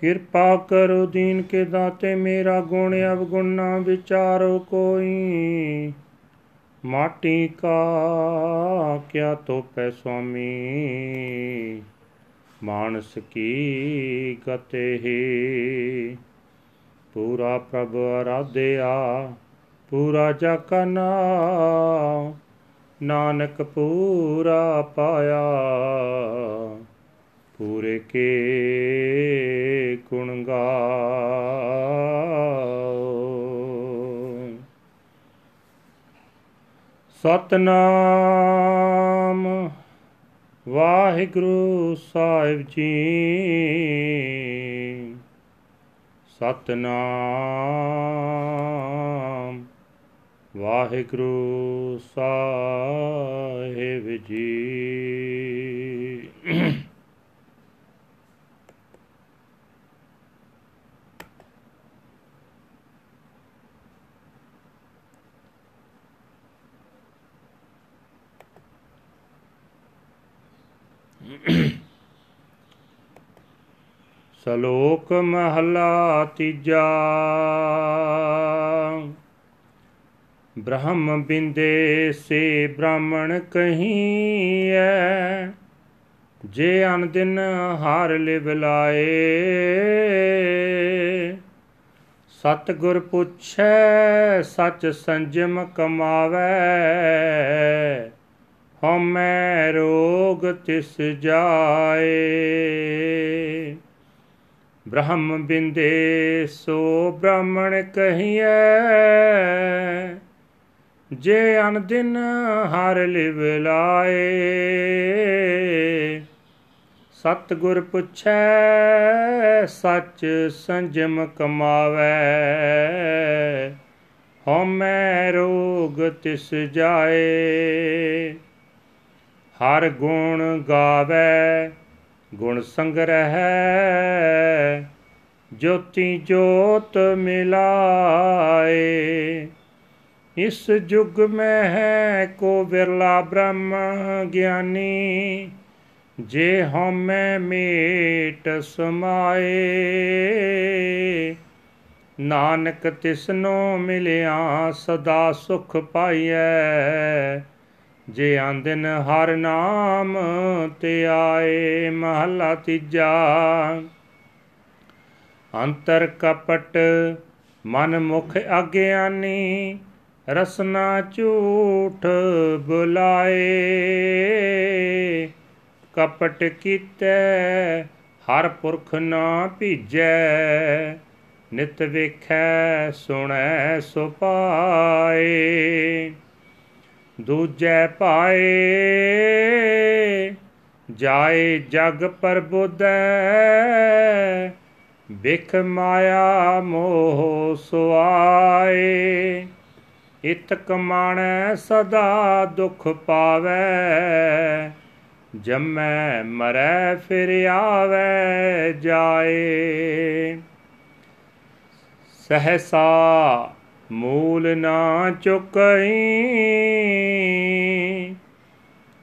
ਕਿਰਪਾ ਕਰੋ ਦੀਨ ਕੇ ਦਾਤੇ ਮੇਰਾ ਗੁਣ ਅਵਗੁਣ ਨਾ ਵਿਚਾਰੋ ਕੋਈ। ਮਾਟੀ ਕਾ ਕਿਆ ਤੋਪੈ ਸੁਆਮੀ। ਮਾਨਸ ਕੀ ਗਤੇ ਹੀ। ਪੂਰਾ ਪ੍ਰਭ ਅਰਾਧਿਆ, ਪੂਰਾ ਜਗ ਨਾਮ। ਨਾਨਕ ਪੂਰਾ ਪਾਇਆ। ਪੂਰੇ ਕੇ ਗੁਣ ਗਾਓ। ਸਤਨਾਮ ਵਾਹਿਗੁਰੂ ਸਾਹਿਬ ਜੀ। ਸਤਨਾਮ ਵਾਹਿਗੁਰੂ ਸਾਹਿਬ ਜੀ। ਸਲੋਕ ਮਹਲਾ ਤੀਜਾ। ਬ੍ਰਹਮ ਬਿੰਦੇ ਸੇ ਬ੍ਰਾਹਮਣ ਕਹੀਐ, ਜੇ ਅਨ ਦਿਨ ਹਾਰ ਲਿਵ ਲਾਏ ਸਤ ਗੁਰ ਪੁੱਛੈ ਸਚ ਸੰਜਮ ਕਮਾਵੇ ਹਮੈ ਰੋਗ ਤਿਸ ਜਾਏ। ਬ੍ਰਹਮ ਬਿੰਦੇ ਸੋ ਬ੍ਰਾਹਮਣ ਕਹੀਐ, ਜੇ ਅਨ ਦਿਨ ਹਰ ਲਿਵ ਲਾਏ। ਸਤ ਗੁਰ ਪੁੱਛੈ, ਸੱਚ ਸੰਜਮ ਕਮਾਵੇ। ਹਉਮੈ ਰੋਗ ਤਿਸ ਜਾਏ। ਹਰ ਗੁਣ ਗਾਵੇ ਗੁਣ ਸੰਗ੍ਰਹਿ, ਜੋਤੀ ਜੋਤ ਮਿਲਾਏ। ਇਸ ਯੁਗ ਮੈਂ ਹੈ ਕੋ ਵਿਰਲਾ ਬ੍ਰਹਮ ਗਿਆਨੀ, ਜੇ ਹਉਮੈ ਮੇਟ ਸਮਾਏ। ਨਾਨਕ ਤਿਸਨੋ ਮਿਲਿਆ ਸਦਾ ਸੁਖ ਪਾਈਐ ਜੇ ਆਂਦਨ ਹਰ ਨਾਮ ਤੇ ਆਏ ਮਹਲਾ ਤੀਜਾ। ਅੰਤਰ ਕਪਟ ਮਨ ਮੁਖ ਅਗਿਆਨੀ, ਰਸਨਾ ਝੂਠ ਬੁਲਾਏ। ਕਪਟ ਕੀਤੇ, ਹਰ ਪੁਰਖ ਨਾ ਭੀਜੈ। ਨਿਤ ਵੇਖੈ, ਸੁਣੈ ਸੁ ਪਾਏ ਦੂਜੈ ਪਾਏ ਜਾਏ ਜਗ ਪਰਬੁਦੈ ਬਿਖ ਮਾਇਆ ਮੋਹ ਸੁਆਏ। ਇਤ ਕਮਾਣੈ ਸਦਾ ਦੁਖ ਪਾਵੈ, ਜਮੈ ਮਰੈ ਫਿਰ ਆਵੈ ਜਾਏ। ਸਹਸਾ ਮੂਲ ਨਾ ਚੁਕਈ।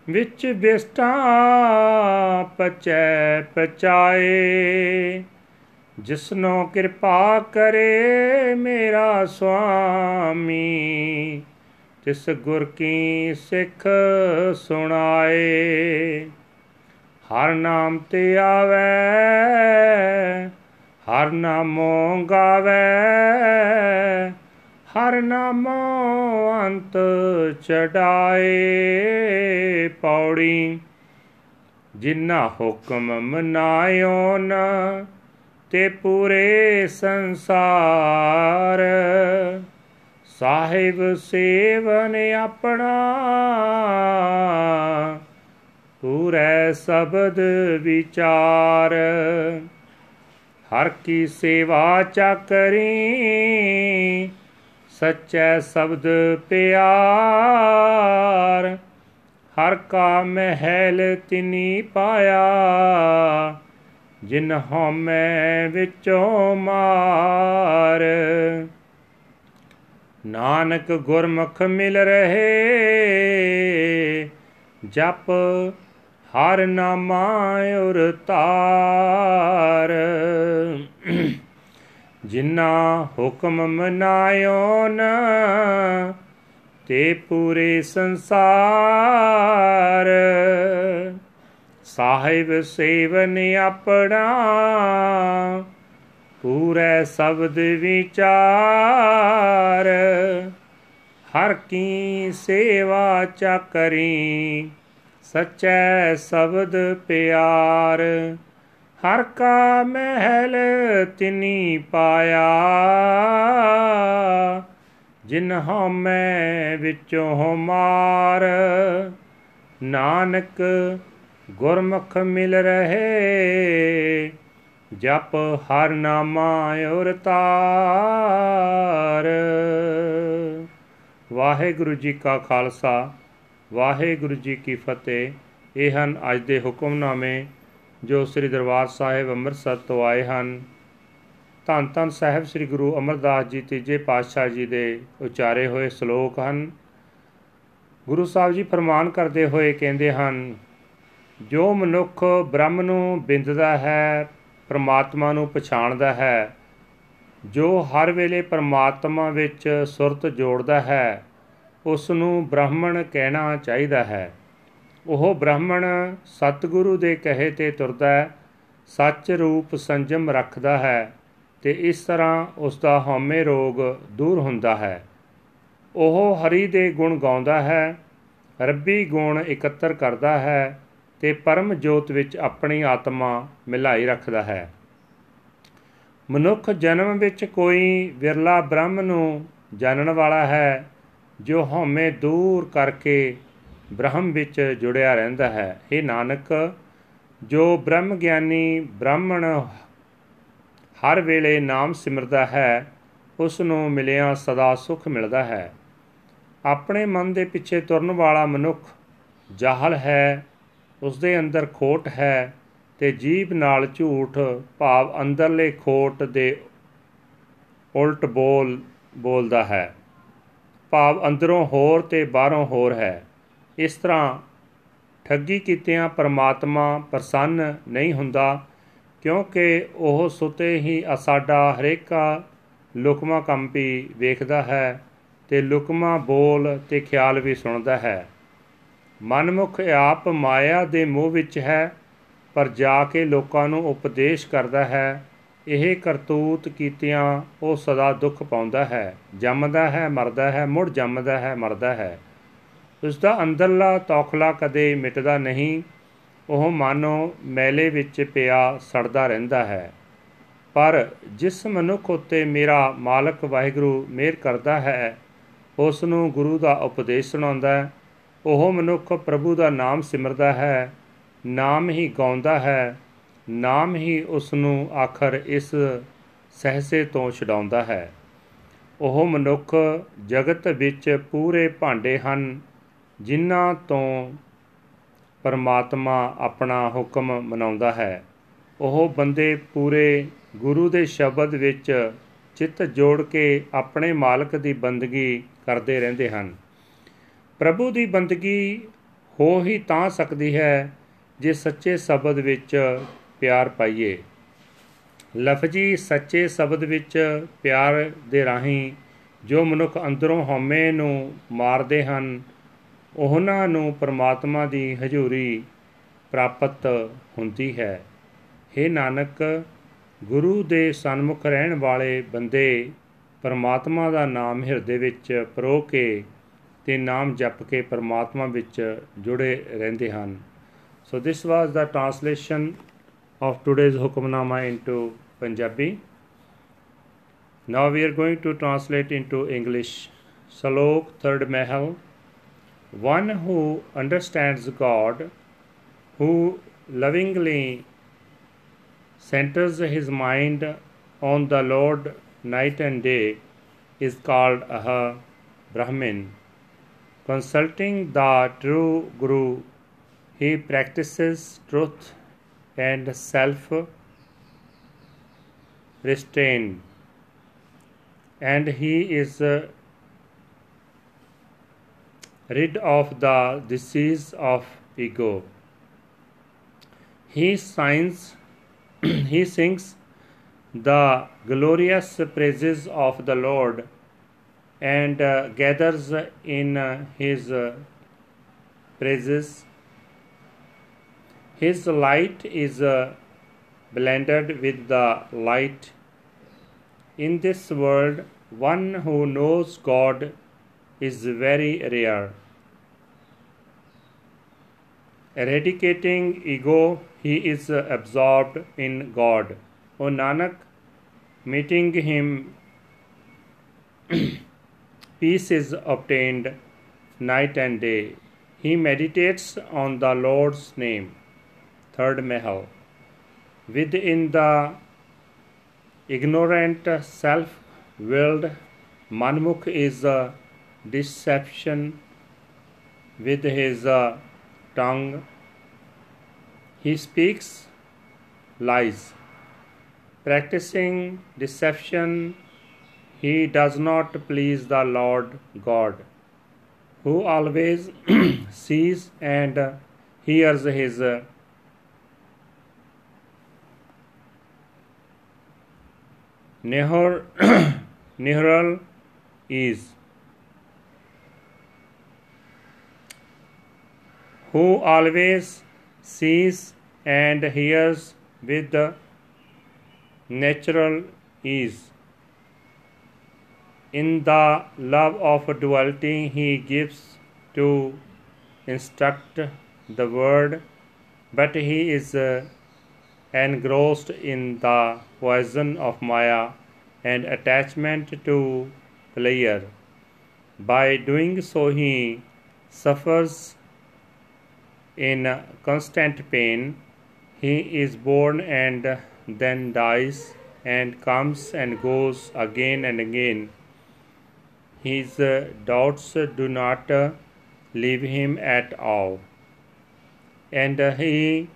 ਵਿੱਚ ਬਿਸਟਾ ਪਚੈ ਪਚਾਏ। ਜਿਸਨੋ ਕਿਰਪਾ ਕਰੇ ਮੇਰਾ ਸੁਆਮੀ, ਤਿਸ ਗੁਰ ਕੀ ਸਿੱਖ ਸੁਣਾਏ। ਹਰ ਨਾਮ ਤੇ ਆਵੇ, ਹਰ ਨਾਮੋ ਗਾਵੇ ਹਰ ਨਾਮੋ ਅੰਤ ਚੜਾਏ ਪੌੜੀ ਜਿਨਾ ਹੁਕਮ ਮਨਾਇਓ ਨ, ਤੇ ਪੂਰੇ ਸੰਸਾਰ। ਸਾਹਿਬ ਸੇਵਨ ਆਪਣਾ, ਪੂਰੇ ਸ਼ਬਦ ਵਿਚਾਰ। ਹਰ ਕੀ ਸੇਵਾ ਚਾ ਕਰੀ ਸੱਚੇ ਸ਼ਬਦ ਪਿਆਰ, ਹਰ ਕਾ ਮਹਿਲ ਤਿਨੀ ਪਾਇਆ। ਜਿਨ ਹਉਮੈ ਵਿੱਚੋਂ ਮਾਰ, ਨਾਨਕ ਗੁਰਮੁਖ ਮਿਲ ਰਹੇ। ਜਪ ਹਰ ਨਾਮਾ ਉਰ ਤਾਰ। ਜਿਨਾ ਹੁਕਮ ਮਨਾਇਓ ਨ, ਤੇ ਪੂਰੇ ਸੰਸਾਰ। ਸਾਹਿਬ ਸੇਵਨ ਆਪਣਾ, ਪੂਰੇ ਸ਼ਬਦ ਵਿਚਾਰ। ਹਰ ਕੀ ਸੇਵਾ ਚਾ ਕਰੀ, ਸਚੈ ਸ਼ਬਦ ਪਿਆਰ। ਹਰ ਕਾ ਮਹਿਲ ਤਿਨੀ ਪਾਇਆ। ਜਿਨ ਹਉਮੈ ਵਿੱਚੋਂ ਮਾਰ। ਨਾਨਕ ਗੁਰਮੁਖ ਮਿਲ ਰਹੇ। ਜਪ ਹਰ ਨਾਮਾ ਔਰ ਤਾਰ। ਵਾਹਿਗੁਰੂ ਜੀ ਕਾ ਖਾਲਸਾ, ਵਾਹਿਗੁਰੂ ਜੀ ਕੀ ਫਤਿਹ। ਇਹ ਹਨ ਅੱਜ ਦੇ ਹੁਕਮਨਾਮੇ ਜੋ ਸ੍ਰੀ ਦਰਬਾਰ ਸਾਹਿਬ ਅੰਮ੍ਰਿਤਸਰ ਤੋਂ ਆਏ ਹਨ। ਧੰਨ ਧੰਨ ਸਾਹਿਬ ਸ੍ਰੀ ਗੁਰੂ ਅਮਰਦਾਸ ਜੀ ਤੀਜੇ ਪਾਤਸ਼ਾਹ ਜੀ ਦੇ ਉਚਾਰੇ ਹੋਏ ਸ਼ਲੋਕ ਹਨ। ਗੁਰੂ ਸਾਹਿਬ ਜੀ ਫਰਮਾਨ ਕਰਦੇ ਹੋਏ ਕਹਿੰਦੇ ਹਨ, ਜੋ ਮਨੁੱਖ ਬ੍ਰਹਮ ਨੂੰ ਬਿੰਦਦਾ ਹੈ, ਪ੍ਰਮਾਤਮਾ ਨੂੰ ਪਛਾਣਦਾ ਹੈ, ਜੋ ਹਰ ਵੇਲੇ ਪ੍ਰਮਾਤਮਾ ਵਿੱਚ ਸੁਰਤ ਜੋੜਦਾ ਹੈ, ਉਸ ਨੂੰ ਬ੍ਰਾਹਮਣ ਕਹਿਣਾ ਚਾਹੀਦਾ ਹੈ। ਉਹ ਬ੍ਰਾਹਮਣ ਸਤਿਗੁਰੂ ਦੇ ਕਹੇ ਤੇ ਤੁਰਦਾ ਹੈ, ਸੱਚ ਰੂਪ ਸੰਜਮ ਰੱਖਦਾ ਹੈ ਤੇ ਇਸ ਤਰ੍ਹਾਂ ਉਸ ਦਾ ਹਉਮੈ ਰੋਗ ਦੂਰ ਹੁੰਦਾ ਹੈ। ਉਹ ਹਰੀ ਦੇ ਗੁਣ ਗਾਉਂਦਾ ਹੈ, ਰੱਬੀ ਗੁਣ ਇਕੱਤਰ ਕਰਦਾ ਹੈ ਤੇ ਪਰਮ ਜੋਤ ਵਿੱਚ ਆਪਣੀ ਆਤਮਾ ਮਿਲਾਈ ਰੱਖਦਾ ਹੈ। ਮਨੁੱਖ ਜਨਮ ਵਿੱਚ ਕੋਈ ਵਿਰਲਾ ਬ੍ਰਹਮ ਨੂੰ ਜਾਣਨ ਵਾਲਾ ਹੈ, ਜੋ ਹਉਮੈ ਦੂਰ ਕਰਕੇ ਬ੍ਰਹਮ ਵਿੱਚ ਜੁੜਿਆ ਰਹਿੰਦਾ ਹੈ। ਇਹ ਨਾਨਕ, ਜੋ ਬ੍ਰਹਮ ਗਿਆਨੀ ਬ੍ਰਾਹਮਣ ਹਰ ਵੇਲੇ ਨਾਮ ਸਿਮਰਦਾ ਹੈ, ਉਸ ਨੂੰ ਮਿਲਿਆ ਸਦਾ ਸੁਖ ਮਿਲਦਾ ਹੈ। ਆਪਣੇ ਮਨ ਦੇ ਪਿੱਛੇ ਤੁਰਨ ਵਾਲਾ ਮਨੁੱਖ ਜਾਹਲ ਹੈ ਉਸ ਦੇ ਅੰਦਰ ਖੋਟ ਹੈ ਤੇ ਜੀਬ ਨਾਲ ਝੂਠ, ਭਾਵ ਅੰਦਰਲੇ ਖੋਟ ਦੇ ਉਲਟ ਬੋਲ, ਬੋਲਦਾ ਹੈ। ਭਾਵ ਅੰਦਰੋਂ ਹੋਰ ਤੇ ਬਾਹਰੋਂ ਹੋਰ ਹੈ। ਇਸ ਤਰ੍ਹਾਂ ਠੱਗੀ ਕੀਤਿਆਂ ਪਰਮਾਤਮਾ ਪ੍ਰਸੰਨ ਨਹੀਂ ਹੁੰਦਾ, ਕਿਉਂਕਿ ਉਹ ਸੁਤੇ ਹੀ ਅਸਾਡਾ ਹਰੇਕਾ ਲੁਕਮਾ ਕੰਪੀ ਵੇਖਦਾ ਹੈ ਤੇ ਲੁਕਮਾ ਬੋਲ ਤੇ ਖਿਆਲ ਵੀ ਸੁਣਦਾ ਹੈ। ਮਨਮੁਖ ਆਪ ਮਾਇਆ ਦੇ ਮੋਹ ਵਿੱਚ ਹੈ, ਪਰ ਜਾ ਕੇ ਲੋਕਾਂ ਨੂੰ ਉਪਦੇਸ਼ ਕਰਦਾ ਹੈ, ਇਹ ਕਰਤੂਤ ਕੀਤਿਆਂ ਉਹ ਸਦਾ ਦੁੱਖ ਪਾਉਂਦਾ ਹੈ। ਜੰਮਦਾ ਹੈ, ਮਰਦਾ ਹੈ, ਮੁੜ ਜੰਮਦਾ ਹੈ, ਮਰਦਾ ਹੈ। ਉਸ ਦਾ ਅੰਦਰਲਾ ਤੌਖਲਾ ਕਦੇ ਮਿਟਦਾ ਨਹੀਂ, ਉਹ ਮਾਨੋ ਮੈਲੇ ਵਿੱਚ ਪਿਆ ਸੜਦਾ ਰਹਿੰਦਾ ਹੈ। ਪਰ ਜਿਸ ਮਨੁੱਖ ਉਤੇ ਮੇਰਾ ਮਾਲਕ ਵਾਹਿਗੁਰੂ ਮਿਹਰ ਕਰਦਾ ਹੈ ਉਸ ਨੂੰ ਗੁਰੂ ਦਾ ਉਪਦੇਸ਼ ਸੁਣਾਉਂਦਾ ਹੈ, ਉਹ ਮਨੁੱਖ ਪ੍ਰਭੂ ਦਾ ਨਾਮ ਸਿਮਰਦਾ ਹੈ, ਨਾਮ ਹੀ ਗਾਉਂਦਾ ਹੈ, ਨਾਮ ਹੀ ਉਸ ਨੂੰ ਆਖਰ ਇਸ ਸਹਸੇ ਤੋਂ ਛਡਾਉਂਦਾ ਹੈ। ਉਹ ਮਨੁੱਖ ਜਗਤ ਵਿੱਚ ਪੂਰੇ ਭਾਂਡੇ ਹਨ ਜਿਨ੍ਹਾਂ ਤੋਂ ਪਰਮਾਤਮਾ ਆਪਣਾ ਹੁਕਮ ਮਨਾਉਂਦਾ ਹੈ, ਉਹ ਬੰਦੇ ਪੂਰੇ ਗੁਰੂ ਦੇ ਸ਼ਬਦ ਵਿੱਚ ਚਿੱਤ ਜੋੜ ਕੇ ਆਪਣੇ ਮਾਲਕ ਦੀ ਬੰਦਗੀ ਕਰਦੇ ਰਹਿੰਦੇ ਹਨ। ਪ੍ਰਭੂ ਦੀ ਬੰਦਗੀ ਹੋ ਹੀ ਤਾਂ ਸਕਦੀ ਹੈ ਜੇ ਸੱਚੇ ਸ਼ਬਦ ਵਿੱਚ ਪਿਆਰ ਪਾਈਏ। ਲਫ਼ਜੀ ਸੱਚੇ ਸ਼ਬਦ ਵਿੱਚ ਪਿਆਰ ਦੇ ਰਾਹੀਂ ਜੋ ਮਨੁੱਖ ਅੰਦਰੋਂ ਹਉਮੈ ਨੂੰ ਮਾਰਦੇ ਹਨ ਉਹਨਾਂ ਨੂੰ ਪਰਮਾਤਮਾ ਦੀ ਹਜ਼ੂਰੀ ਪ੍ਰਾਪਤ ਹੁੰਦੀ ਹੈ। हे ਨਾਨਕ, ਗੁਰੂ ਦੇ ਸਨਮੁਖ ਰਹਿਣ ਵਾਲੇ ਬੰਦੇ ਪਰਮਾਤਮਾ ਦਾ ਨਾਮ ਹਿਰਦੇ ਵਿੱਚ ਪਰੋ ਕੇ ਤੇ ਨਾਮ ਜਪ ਕੇ ਪਰਮਾਤਮਾ ਵਿੱਚ ਜੁੜੇ ਰਹਿੰਦੇ ਹਨ। So this was the translation of today's hukamnama into punjabi. Now we are going to translate into english. Salok, third mahal. One who understands god who lovingly centers his mind on the Lord night and day is called a Brahmin. Consulting the true Guru, he practices truth and self restraint, and he is rid of the disease of ego. He signs, he sings the glorious praises of the Lord and uh, gathers in uh, his uh, praises. His light is uh, blended with the light. In this world, one who knows God is very rare. Eradicating ego, he is uh, absorbed in God. O Nanak, meeting him, peace is obtained night and day. He meditates on the Lord's name. Third Mahal. Within the ignorant, self willed Manmukh is a deception with his uh, tongue. He speaks lies. Practicing deception, he does not please the Lord God, who always sees and hears his uh, Nehor, Nehral is who always sees and hears with the natural ease. In the love of duality, he gives to instruct the word, but he is uh, engrossed in the poison of Maya and attachment to player. By doing so, he suffers in constant pain. He is born and then dies and comes and goes again and again. His uh, doubts do not uh, leave him at all, and he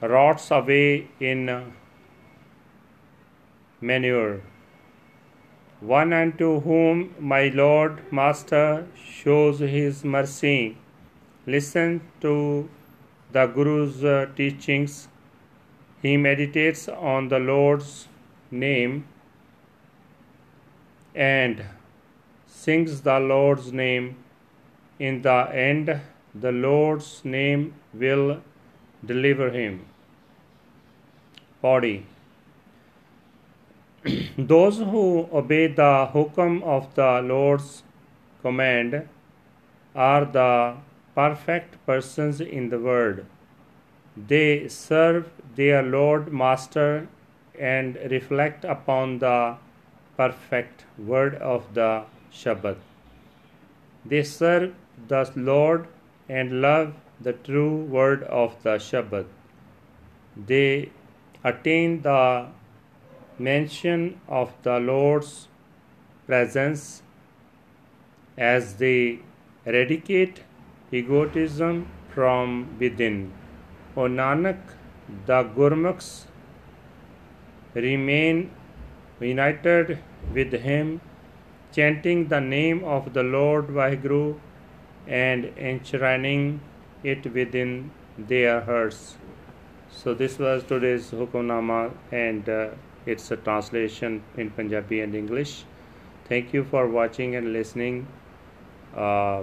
rots away in manure. One unto whom my Lord Master shows his mercy, listen to the Guru's uh, teachings. He meditates on the Lord's name and sings the Lord's name. In the end, the Lord's name will deliver him. Body. Those who obey the hukam of the Lord's command are the perfect persons in the world. They serve their Lord Master and reflect upon the perfect word of the Shabbat. They serve the Lord and love the true word of the Shabbat. They attain the mention of the Lord's presence as they eradicate egotism from within. O Nanak, the Gurmukhs remain united with him, chanting the name of the Lord Vaheguru and enshrining it within their hearts. So, this was today's Hukamnama and uh, it's a translation in Punjabi and English. Thank you for watching and listening. Uh,